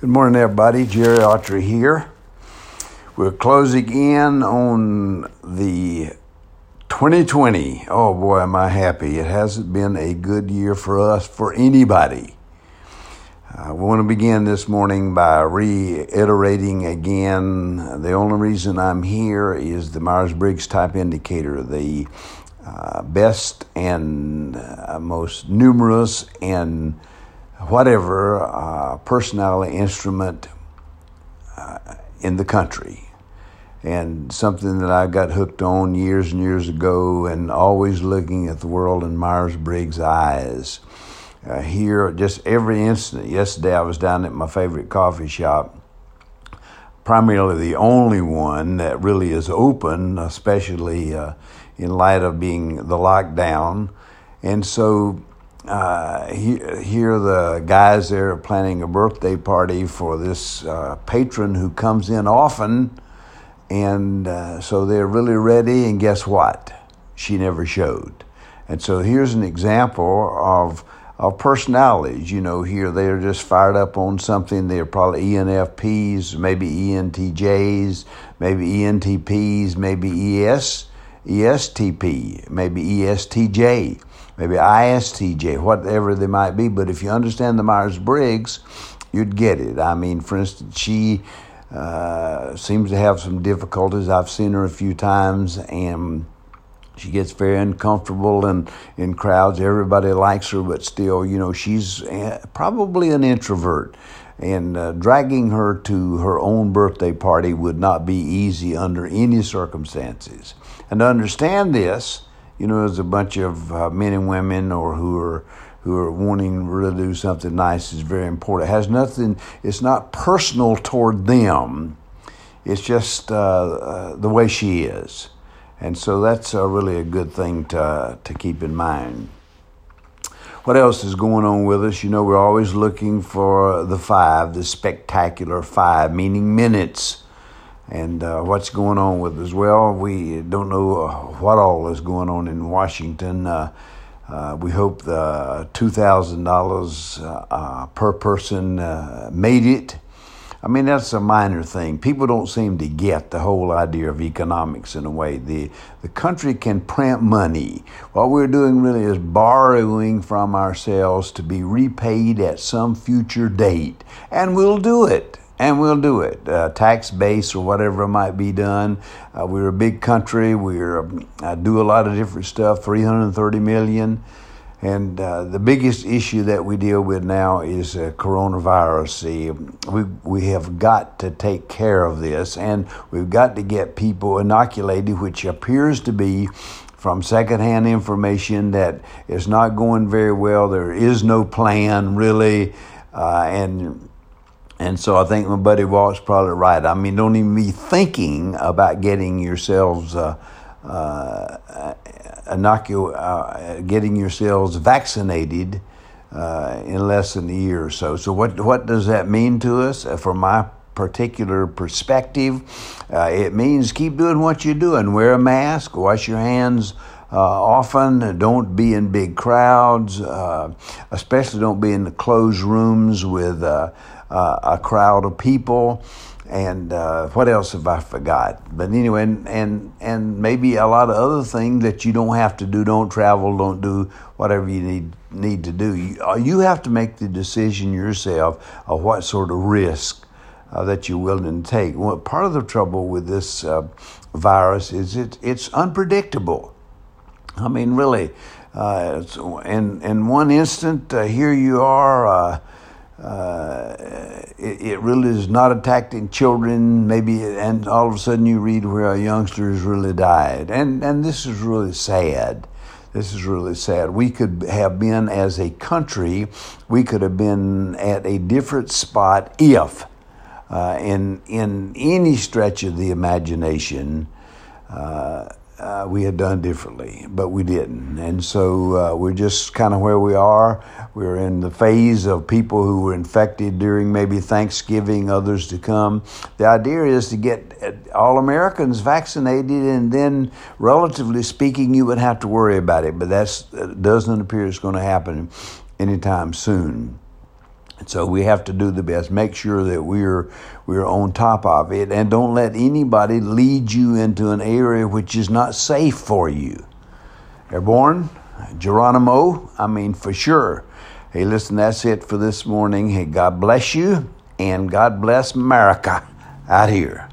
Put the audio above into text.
Good morning, everybody. Jerry Autry here. We're closing in on the 2020. Oh boy, am I happy. It hasn't been a good year for us, for anybody. I want to begin this morning by reiterating again the only reason I'm here is the Myers Briggs type indicator, the uh, best and uh, most numerous and whatever uh, personality instrument uh, in the country. And something that I got hooked on years and years ago, and always looking at the world in Myers Briggs' eyes. Uh, here, just every instant. Yesterday, I was down at my favorite coffee shop, primarily the only one that really is open, especially uh, in light of being the lockdown. And so uh, here the guys there are planning a birthday party for this uh, patron who comes in often, and uh, so they're really ready. And guess what? She never showed. And so here's an example of of personalities. You know, here they're just fired up on something. They're probably ENFPs, maybe ENTJs, maybe ENTPs, maybe ES, ESTP, maybe ESTJ maybe ISTJ, whatever they might be. But if you understand the Myers Briggs, you'd get it. I mean, for instance, she uh, seems to have some difficulties. I've seen her a few times, and she gets very uncomfortable in, in crowds. Everybody likes her, but still, you know, she's uh, probably an introvert. And uh, dragging her to her own birthday party would not be easy under any circumstances. And to understand this, you know, there's a bunch of uh, men and women or who are who are wanting to do something nice is very important. It has nothing. It's not personal toward them. It's just uh, uh, the way she is, and so that's really a good thing to to keep in mind. What else is going on with us? You know, we're always looking for the five, the spectacular five, meaning minutes and uh, what's going on with us? well. We don't know uh, what all is going on in Washington. Uh, uh we hope the two thousand dollars uh, per person uh, made it. I mean that's a minor thing. People don't seem to get the whole idea of economics in a way. The the country can print money. What we're doing really is borrowing from ourselves to be repaid at some future date, and we'll do it and we'll do it. Uh, tax base or whatever might be done. Uh, we're a big country. We uh, do a lot of different stuff. 330 million. And uh, the biggest issue that we deal with now is uh, coronavirus. We, we have got to take care of this, and we've got to get people inoculated, which appears to be from secondhand information that is not going very well. There is no plan, really. Uh, and and so I think my buddy Walt's probably right. I mean, don't even be thinking about getting yourselves uh, uh, inocul- uh, getting yourselves vaccinated uh, in less than a year or so. So what what does that mean to us? Uh, from my particular perspective, uh, it means keep doing what you're doing. Wear a mask, wash your hands. Uh, often don't be in big crowds, uh, especially don't be in the closed rooms with uh, uh, a crowd of people. And uh, what else have I forgot? But anyway, and, and and maybe a lot of other things that you don't have to do. Don't travel. Don't do whatever you need need to do. You, uh, you have to make the decision yourself of what sort of risk uh, that you're willing to take. Well, part of the trouble with this uh, virus is it it's unpredictable. I mean, really, uh, in in one instant, uh, here you are uh, it, it, really is not attacking children, maybe, and all of a sudden you read where a youngster has really died. And, and this is really sad. This is really sad. We could have been, as a country, we could have been at a different spot if, uh, in, in any stretch of the imagination, uh, uh, we had done differently, but we didn't. And so uh, we're just kind of where we are. We're in the phase of people who were infected during maybe Thanksgiving, others to come. The idea is to get uh, all Americans vaccinated, and then, relatively speaking, you would have to worry about it. But that uh, doesn't appear it's going to happen anytime soon. So we have to do the best. Make sure that we're we're on top of it, and don't let anybody lead you into an area which is not safe for you. Airborne, Geronimo. I mean, for sure. Hey, listen, that's it for this morning. Hey, God bless you, and God bless America out here.